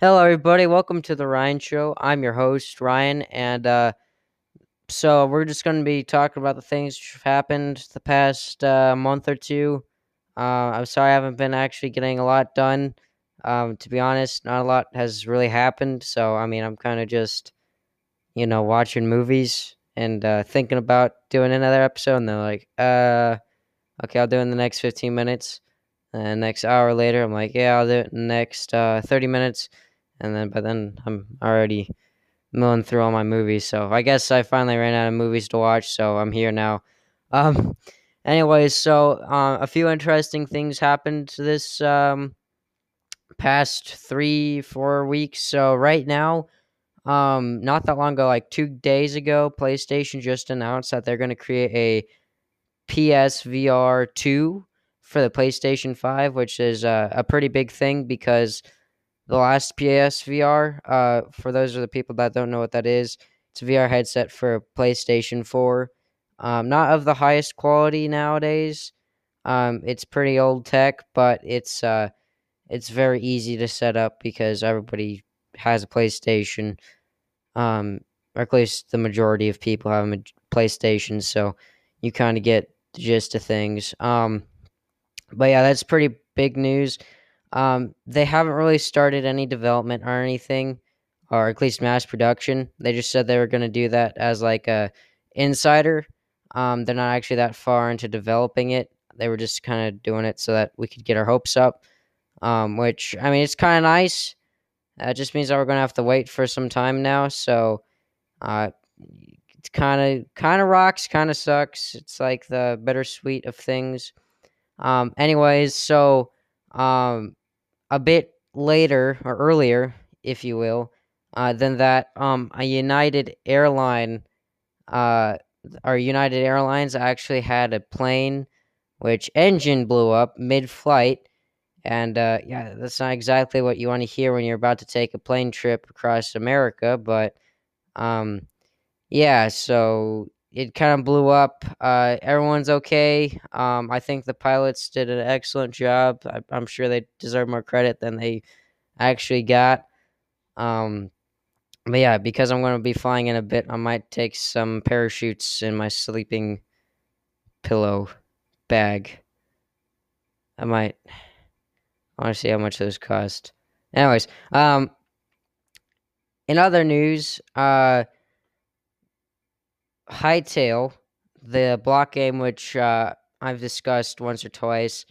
Hello, everybody. Welcome to the Ryan Show. I'm your host, Ryan, and uh, so we're just going to be talking about the things that have happened the past uh, month or two. Uh, I'm sorry I haven't been actually getting a lot done. Um, to be honest, not a lot has really happened. So, I mean, I'm kind of just, you know, watching movies and uh, thinking about doing another episode. And they're like, uh, okay, I'll do it in the next 15 minutes. And next hour later, I'm like, yeah, I'll do it in the next uh, 30 minutes and then but then I'm already milling through all my movies. So I guess I finally ran out of movies to watch. So I'm here now. Um, anyways, so uh, a few interesting things happened this um past three four weeks. So right now. Um, not that long ago, like two days ago, PlayStation just announced that they're going to create a PSVR 2 for the PlayStation 5, which is uh, a pretty big thing because the last PSVR. Uh, for those of the people that don't know what that is, it's a VR headset for PlayStation 4. Um, not of the highest quality nowadays. Um, it's pretty old tech, but it's uh, it's very easy to set up because everybody has a PlayStation. Um, or at least the majority of people have a PlayStation, so you kind of get the gist of things. Um, but yeah, that's pretty big news. Um, they haven't really started any development or anything, or at least mass production. They just said they were going to do that as like a insider. Um, they're not actually that far into developing it. They were just kind of doing it so that we could get our hopes up. Um, which I mean, it's kind of nice. That just means that we're gonna have to wait for some time now. So, uh, it's kind of kind of rocks, kind of sucks. It's like the bittersweet of things. Um, anyways, so um, a bit later or earlier, if you will, uh, than that, um, a United airline, uh, our United Airlines actually had a plane which engine blew up mid-flight, and uh, yeah, that's not exactly what you want to hear when you're about to take a plane trip across America, but um, yeah, so it kind of blew up. Uh, everyone's okay. Um, I think the pilots did an excellent job. I, am sure they deserve more credit than they actually got. Um, but yeah, because I'm going to be flying in a bit, I might take some parachutes in my sleeping pillow bag. I might. I want to see how much those cost. Anyways, um, in other news, uh, Hytale, the block game which uh, I've discussed once or twice,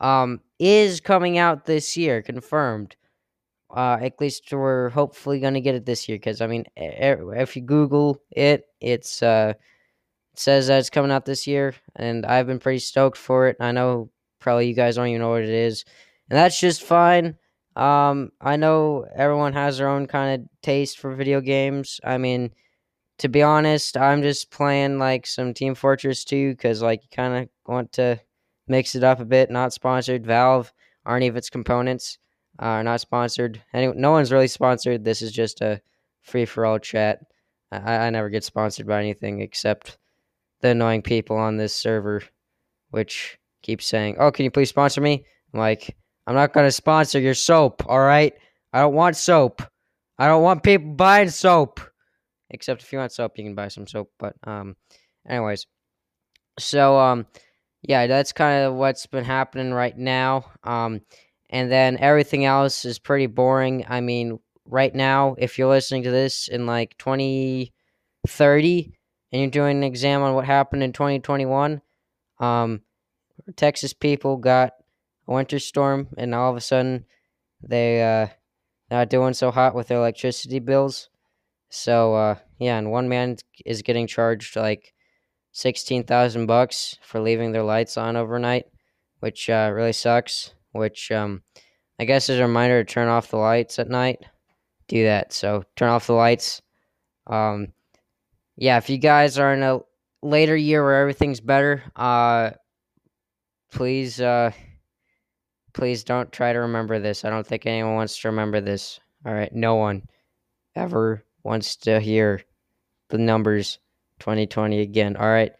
um, is coming out this year, confirmed. Uh, at least we're hopefully going to get it this year because I mean, if you Google it, it's uh, it says that it's coming out this year, and I've been pretty stoked for it. I know probably you guys don't even know what it is, and that's just fine. Um, I know everyone has their own kind of taste for video games. I mean, to be honest, I'm just playing like some Team Fortress 2 because like you kind of want to mix it up a bit. Not sponsored. Valve aren't even its components are uh, not sponsored. No one's really sponsored. This is just a free for all chat. I, I never get sponsored by anything except the annoying people on this server, which keep saying, "Oh, can you please sponsor me?" I'm like, I'm not gonna sponsor your soap. All right, I don't want soap. I don't want people buying soap. Except if you want soap, you can buy some soap. But um, anyways, so um, yeah, that's kind of what's been happening right now. Um, and then everything else is pretty boring. I mean, right now, if you're listening to this in like 2030 and you're doing an exam on what happened in 2021, um, Texas people got a winter storm, and all of a sudden they uh not doing so hot with their electricity bills. So uh, yeah, and one man is getting charged like sixteen thousand bucks for leaving their lights on overnight, which uh, really sucks. Which um, I guess is a reminder to turn off the lights at night. Do that. So turn off the lights. Um, yeah, if you guys are in a later year where everything's better, uh, please, uh, please don't try to remember this. I don't think anyone wants to remember this. All right, no one ever wants to hear the numbers 2020 again. All right.